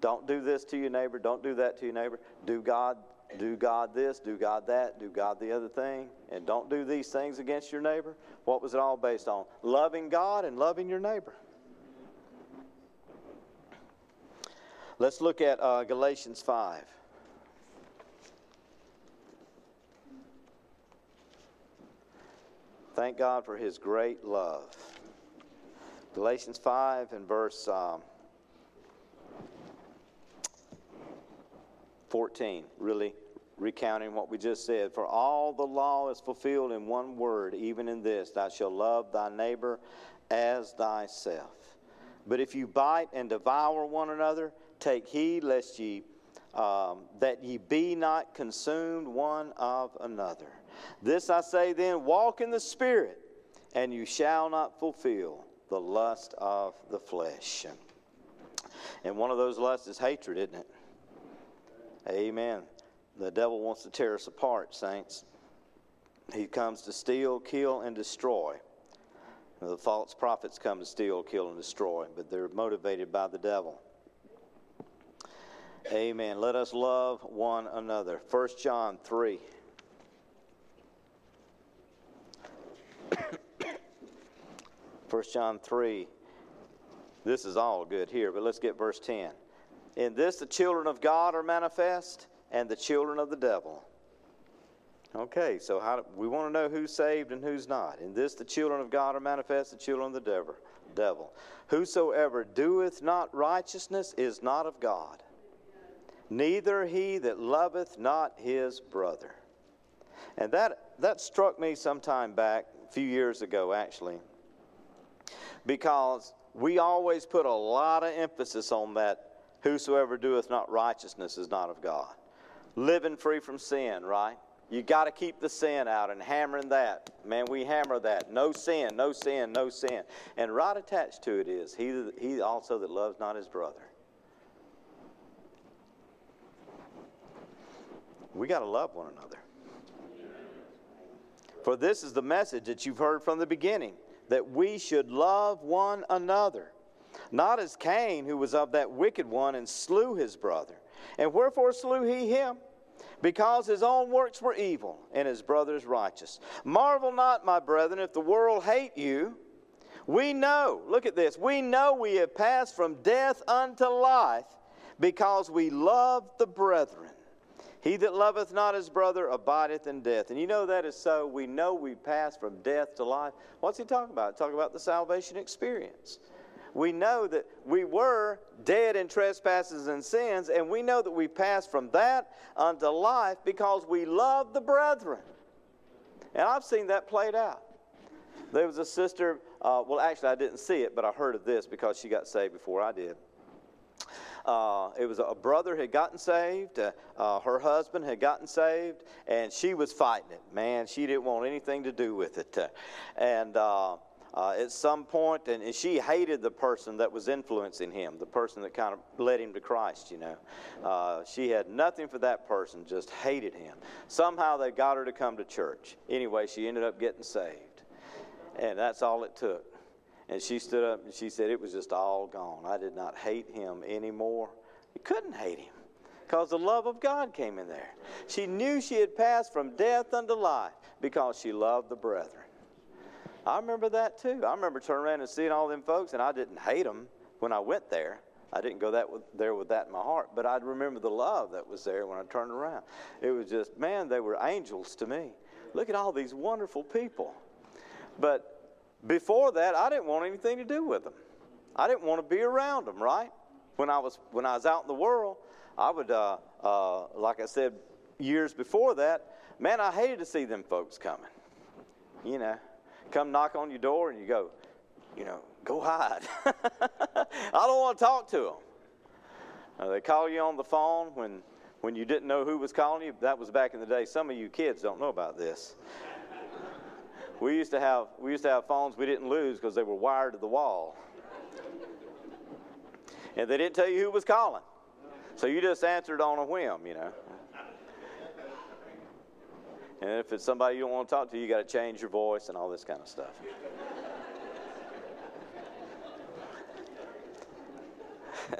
Don't do this to your neighbor, don't do that to your neighbor. Do God do God this, do God that, do God the other thing, and don't do these things against your neighbor. What was it all based on? Loving God and loving your neighbor. Let's look at uh, Galatians 5. Thank God for his great love. Galatians 5 and verse um, 14, really recounting what we just said. For all the law is fulfilled in one word, even in this Thou shalt love thy neighbor as thyself. But if you bite and devour one another, take heed lest ye um, that ye be not consumed one of another. This I say then walk in the Spirit, and you shall not fulfill the lust of the flesh. And one of those lusts is hatred, isn't it? Amen. The devil wants to tear us apart, saints. He comes to steal, kill, and destroy. The false prophets come to steal, kill, and destroy, but they're motivated by the devil. Amen. Let us love one another. 1 John 3. First John 3. This is all good here, but let's get verse 10. In this, the children of God are manifest, and the children of the devil. Okay, so how do, we want to know who's saved and who's not. In this, the children of God are manifest, the children of the devil. devil. Whosoever doeth not righteousness is not of God, neither he that loveth not his brother. And that, that struck me some time back, a few years ago actually, because we always put a lot of emphasis on that Whosoever doeth not righteousness is not of God. Living free from sin, right? You got to keep the sin out and hammering that. Man, we hammer that. No sin, no sin, no sin. And right attached to it is he, he also that loves not his brother. We got to love one another. For this is the message that you've heard from the beginning that we should love one another. Not as Cain, who was of that wicked one and slew his brother. And wherefore slew he him? Because his own works were evil and his brother's righteous. Marvel not, my brethren, if the world hate you. We know, look at this, we know we have passed from death unto life because we love the brethren. He that loveth not his brother abideth in death. And you know that is so. We know we pass from death to life. What's he talking about? Talking about the salvation experience we know that we were dead in trespasses and sins, and we know that we passed from that unto life because we love the brethren. And I've seen that played out. There was a sister, uh, well, actually, I didn't see it, but I heard of this because she got saved before I did. Uh, it was a brother had gotten saved, uh, uh, her husband had gotten saved, and she was fighting it. Man, she didn't want anything to do with it. and uh, uh, at some point, and, and, she hated the person that was influencing him, the person that kind of led him to Christ, you know. Uh, she had nothing for that person, just hated him. Somehow they got her to come to church. Anyway, she ended up getting saved. And that's all it took. And she stood up and she said, It was just all gone. I did not hate him anymore. You couldn't hate him because the love of God came in there. She knew she had passed from death unto life because she loved the brethren. I remember that too. I remember turning around and seeing all them folks, and I didn't hate them when I went there. I didn't go that with, there with that in my heart, but I remember the love that was there when I turned around. It was just, man, they were angels to me. Look at all these wonderful people. But before that, I didn't want anything to do with them. I didn't want to be around them, right? When I was when I was out in the world, I would, uh, uh, like I said years before that, man, I hated to see them folks coming. You know, come knock on your door and you go, you know, go hide. I don't want to talk to them. Uh, they call you on the phone when, when you didn't know who was calling you. That was back in the day. Some of you kids don't know about this. We used to have we used to have phones we didn't lose because they were wired to the wall, and they didn't tell you who was calling. So you just answered on a whim, you know. And if it's somebody you don't want to talk to, you got to change your voice and all this kind of stuff.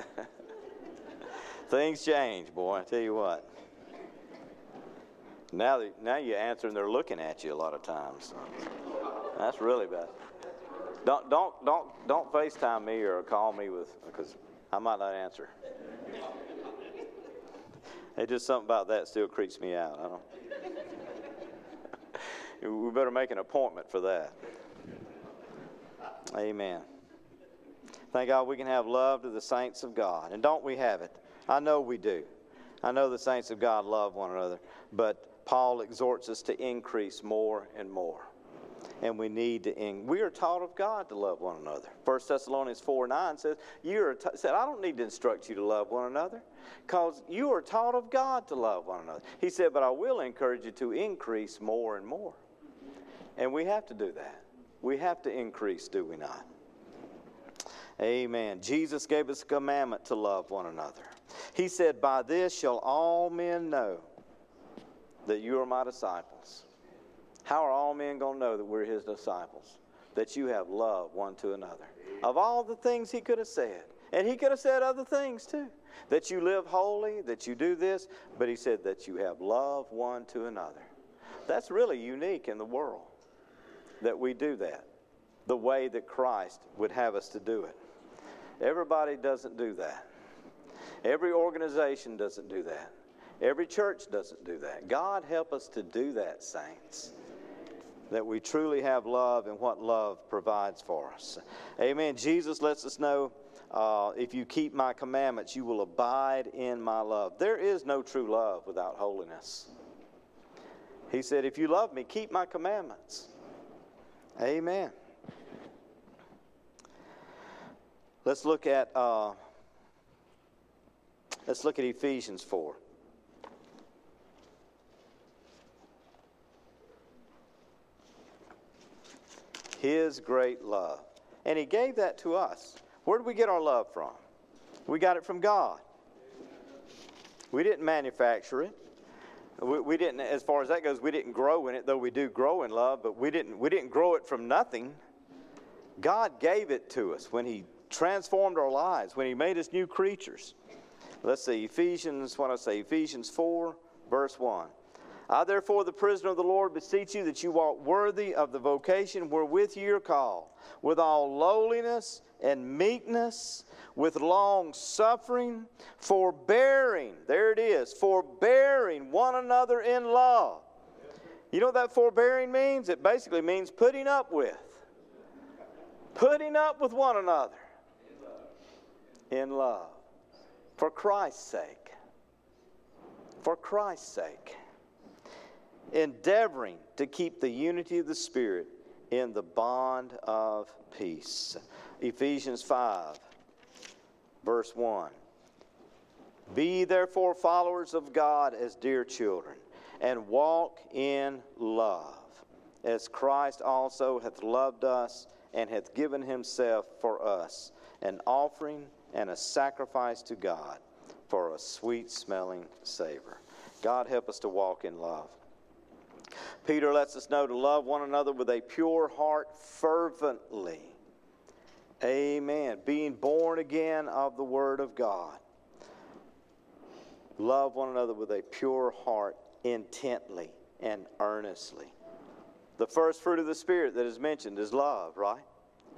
Things change, boy. I tell you what. Now, now you answer and they're looking at you a lot of times. That's really bad. Don't don't don't don't FaceTime me or call me with because I might not answer. It just something about that still creeps me out. I don't we better make an appointment for that. Amen. Thank God we can have love to the saints of God. And don't we have it? I know we do. I know the saints of God love one another. But Paul exhorts us to increase more and more. And we need to, in, we are taught of God to love one another. 1 Thessalonians 4 9 says, you are t- said, I don't need to instruct you to love one another because you are taught of God to love one another. He said, but I will encourage you to increase more and more. And we have to do that. We have to increase, do we not? Amen. Jesus gave us a commandment to love one another. He said, By this shall all men know that you are my disciples. How are all men going to know that we're his disciples? That you have love one to another. Of all the things he could have said, and he could have said other things too. That you live holy, that you do this, but he said that you have love one to another. That's really unique in the world that we do that the way that Christ would have us to do it. Everybody doesn't do that. Every organization doesn't do that. Every church doesn't do that. God help us to do that, saints. That we truly have love and what love provides for us. Amen. Jesus lets us know uh, if you keep my commandments, you will abide in my love. There is no true love without holiness. He said, If you love me, keep my commandments. Amen. Let's look at uh, let's look at Ephesians four. His great love, and He gave that to us. Where did we get our love from? We got it from God. We didn't manufacture it. We, we didn't, as far as that goes, we didn't grow in it, though we do grow in love, but we didn't, we didn't grow it from nothing. God gave it to us when He transformed our lives, when He made us new creatures. Let's see, Ephesians, what I say, Ephesians 4, verse 1. I, therefore, the prisoner of the Lord, beseech you that you walk worthy of the vocation wherewith you are called, with all lowliness and meekness, with long suffering, forbearing. There it is, forbearing one another in love. You know what that forbearing means? It basically means putting up with. Putting up with one another in love. For Christ's sake. For Christ's sake. Endeavoring to keep the unity of the Spirit in the bond of peace. Ephesians 5, verse 1. Be therefore followers of God as dear children, and walk in love, as Christ also hath loved us and hath given himself for us, an offering and a sacrifice to God for a sweet smelling savor. God help us to walk in love. Peter lets us know to love one another with a pure heart fervently. Amen. Being born again of the Word of God. Love one another with a pure heart intently and earnestly. The first fruit of the Spirit that is mentioned is love, right?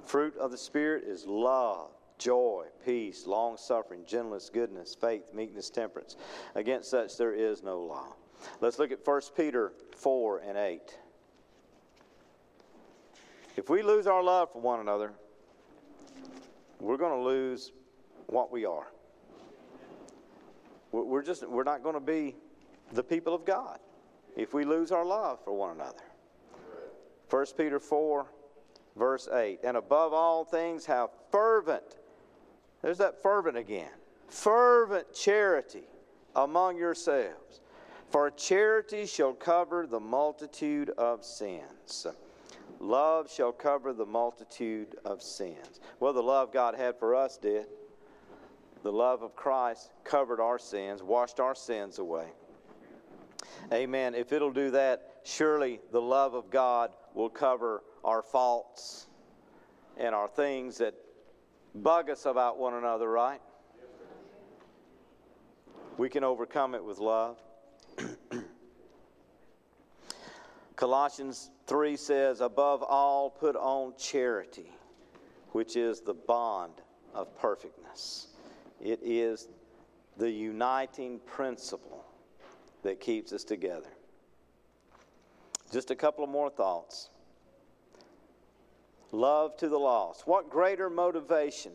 Fruit of the Spirit is love, joy, peace, long suffering, gentleness, goodness, faith, meekness, temperance. Against such there is no law. Let's look at 1 Peter 4 and 8. If we lose our love for one another, we're going to lose what we are. We're just we're not going to be the people of God if we lose our love for one another. 1 Peter 4, verse 8. And above all things, have fervent, there's that fervent again, fervent charity among yourselves. For charity shall cover the multitude of sins. Love shall cover the multitude of sins. Well, the love God had for us did. The love of Christ covered our sins, washed our sins away. Amen. If it'll do that, surely the love of God will cover our faults and our things that bug us about one another, right? We can overcome it with love. Colossians 3 says, Above all, put on charity, which is the bond of perfectness. It is the uniting principle that keeps us together. Just a couple of more thoughts. Love to the lost. What greater motivation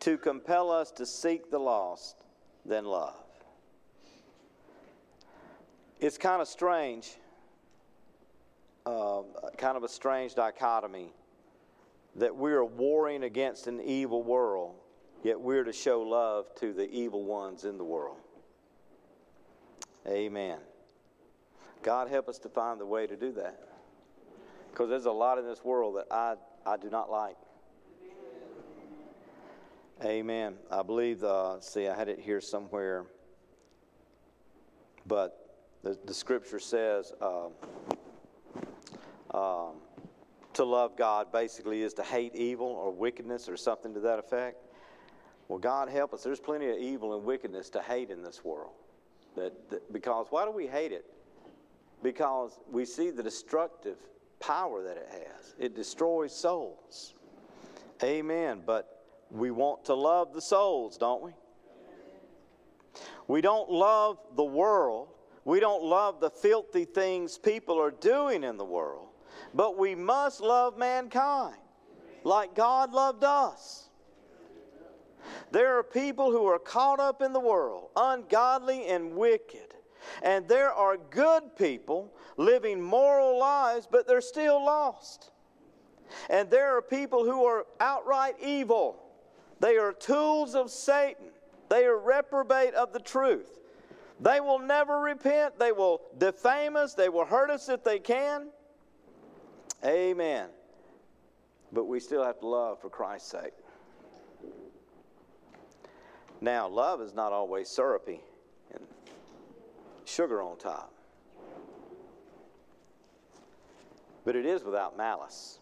to compel us to seek the lost than love? It's kind of strange, uh, kind of a strange dichotomy that we are warring against an evil world, yet we're to show love to the evil ones in the world. Amen. God help us to find the way to do that. Because there's a lot in this world that I, I do not like. Amen. I believe, uh, see, I had it here somewhere, but the, the scripture says uh, um, to love God basically is to hate evil or wickedness or something to that effect. Well, God help us. There's plenty of evil and wickedness to hate in this world. That, that, because why do we hate it? Because we see the destructive power that it has. It destroys souls. Amen. But we want to love the souls, don't we? We don't love the world. We don't love the filthy things people are doing in the world. But we must love mankind like God loved us. There are people who are caught up in the world, ungodly and wicked. And there are good people living moral lives, but they're still lost. And there are people who are outright evil. They are tools of Satan. They are reprobate of the truth. They will never repent. They will defame us. They will hurt us if they can. Amen. But we still have to love for Christ's sake. Now, love is not always syrupy and sugar on top, but it is without malice.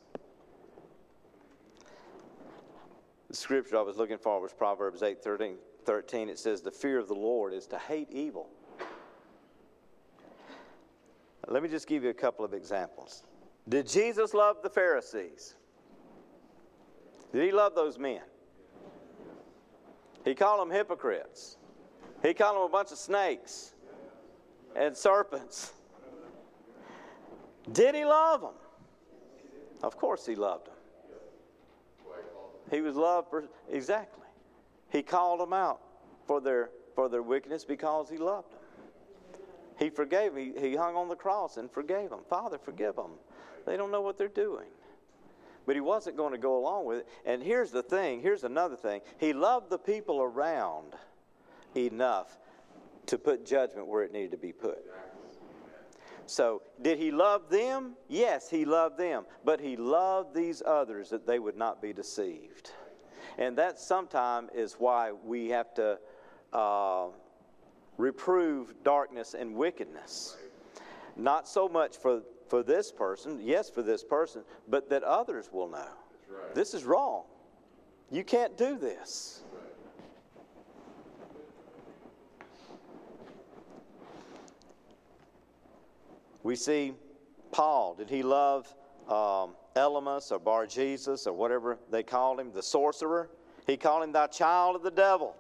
The scripture I was looking for was Proverbs 8 13. 13. It says, The fear of the Lord is to hate evil. Let me just give you a couple of examples. Did Jesus love the Pharisees? Did he love those men? He called them hypocrites. He called them a bunch of snakes and serpents. Did he love them? Of course he loved them. He was loved for, exactly. He called them out for their for their wickedness because he loved them. He forgave. He, he hung on the cross and forgave them. Father, forgive them. They don't know what they're doing. But he wasn't going to go along with it. And here's the thing here's another thing. He loved the people around enough to put judgment where it needed to be put. So, did he love them? Yes, he loved them. But he loved these others that they would not be deceived. And that sometimes is why we have to uh, reprove darkness and wickedness. Not so much for, for this person, yes, for this person, but that others will know. Right. This is wrong. You can't do this. We see Paul. Did he love um, Elymas or Bar Jesus or whatever they called him, the sorcerer? He called him thy child of the devil.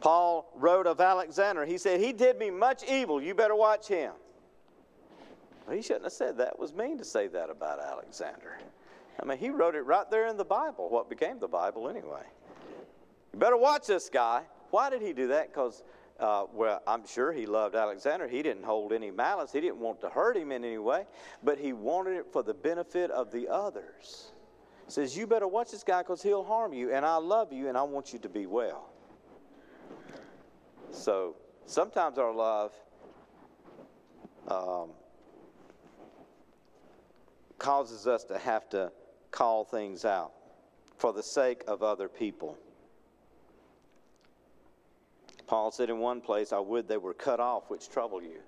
Paul wrote of Alexander. He said, He did me much evil. You better watch him. He shouldn't have said that. It was mean to say that about Alexander. I mean, he wrote it right there in the Bible, what became the Bible anyway. You better watch this guy. Why did he do that? Because, uh, well, I'm sure he loved Alexander. He didn't hold any malice, he didn't want to hurt him in any way, but he wanted it for the benefit of the others. He says, You better watch this guy because he'll harm you, and I love you, and I want you to be well. So sometimes our love um, causes us to have to call things out for the sake of other people. Paul said in one place, I would they were cut off, which trouble you.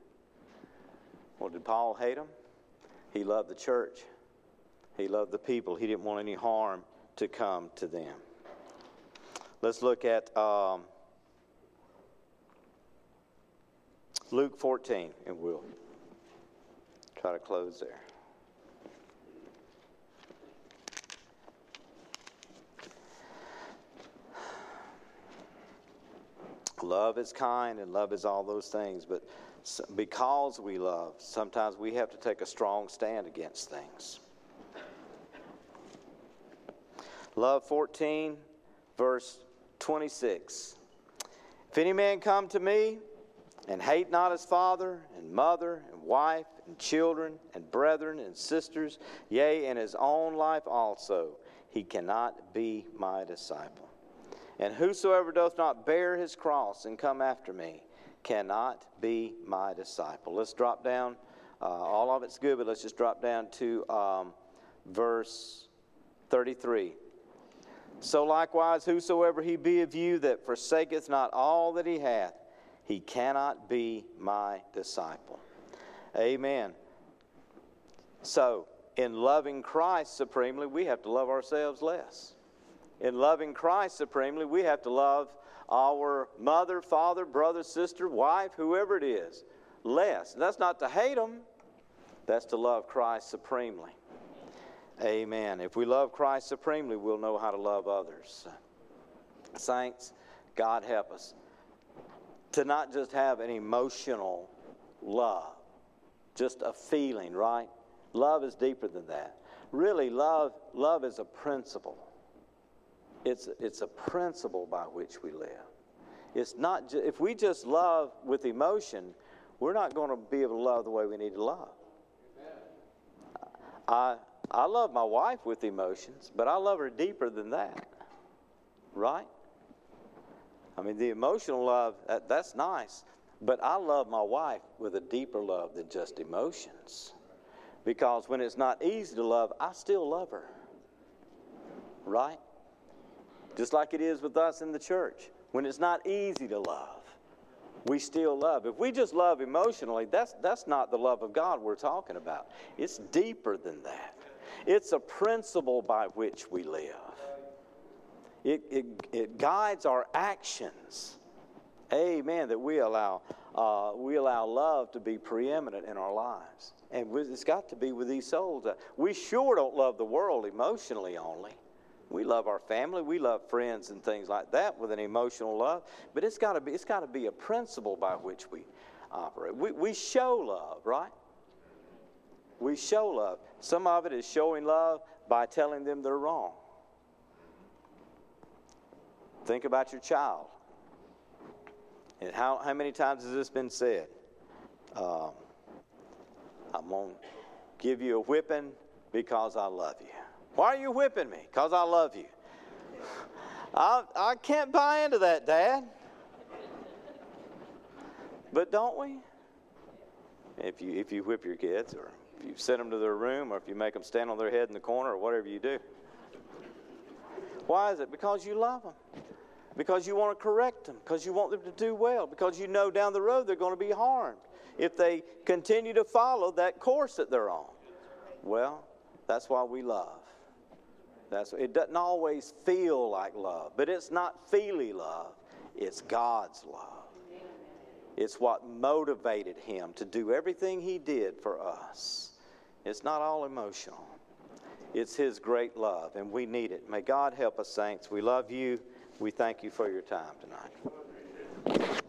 Well, did Paul hate them? He loved the church, he loved the people. He didn't want any harm to come to them. Let's look at. Um, Luke 14, and we'll try to close there. Luke is kind and love is all those things, but because we love, sometimes we have to take a strong stand against things. Love 14, verse 26. If any man come to me and hate not his father and mother and wife and children and brethren and sisters, yea, and his own life also, he cannot be my disciple. And whosoever doth not bear his cross and come after me cannot be my disciple. Let's drop down. Uh, all of it's good, but let's just drop down to um, verse 33. So likewise, whosoever he be of you that forsaketh not all that he hath, he cannot be my disciple. Amen. So, in loving Christ supremely, we have to love ourselves less. In loving Christ supremely, we have to love our mother, father, brother, sister, wife, whoever it is, less. And that's not to hate them, that's to love Christ supremely. Amen. If we love Christ supremely, we'll know how to love others. Saints, God help us to not just have an emotional love, just a feeling, right? Love is deeper than that. Really, love, love is a principle. It's, it's a principle by which we live. It's not ju- if we just love with emotion, we're not going to be able to love the way we need to love. I, I love my wife with emotions, but I love her deeper than that. Right? I mean, the emotional love, that, that's nice. But I love my wife with a deeper love than just emotions. Because when it's not easy to love, I still love her. Right? Just like it is with us in the church. When it's not easy to love, we still love. If we just love emotionally, that's, that's not the love of God we're talking about. It's deeper than that, it's a principle by which we live. It, it, it guides our actions. Amen. That we allow, uh, we allow love to be preeminent in our lives. And it's got to be with these souls. We sure don't love the world emotionally only. We love our family, we love friends and things like that with an emotional love. But it's got to be, it's got to be a principle by which we operate. We, we show love, right? We show love. Some of it is showing love by telling them they're wrong. Think about your child. And how, how many times has this been said? Uh, I'm going to give you a whipping because I love you. Why are you whipping me? Because I love you. I, I can't buy into that, Dad. But don't we? if you, if you whip your kids, or if you send them to their room, or if you make them stand on their head in the corner, or whatever you do. Why is it? Because you love them. Because you want to correct them. Because you want them to do well. Because you know down the road they're going to be harmed if they continue to follow that course that they're on. Well, that's why we love. That's, it doesn't always feel like love, but it's not feely love, it's God's love. It's what motivated him to do everything he did for us. It's not all emotional. It's his great love, and we need it. May God help us, saints. We love you. We thank you for your time tonight.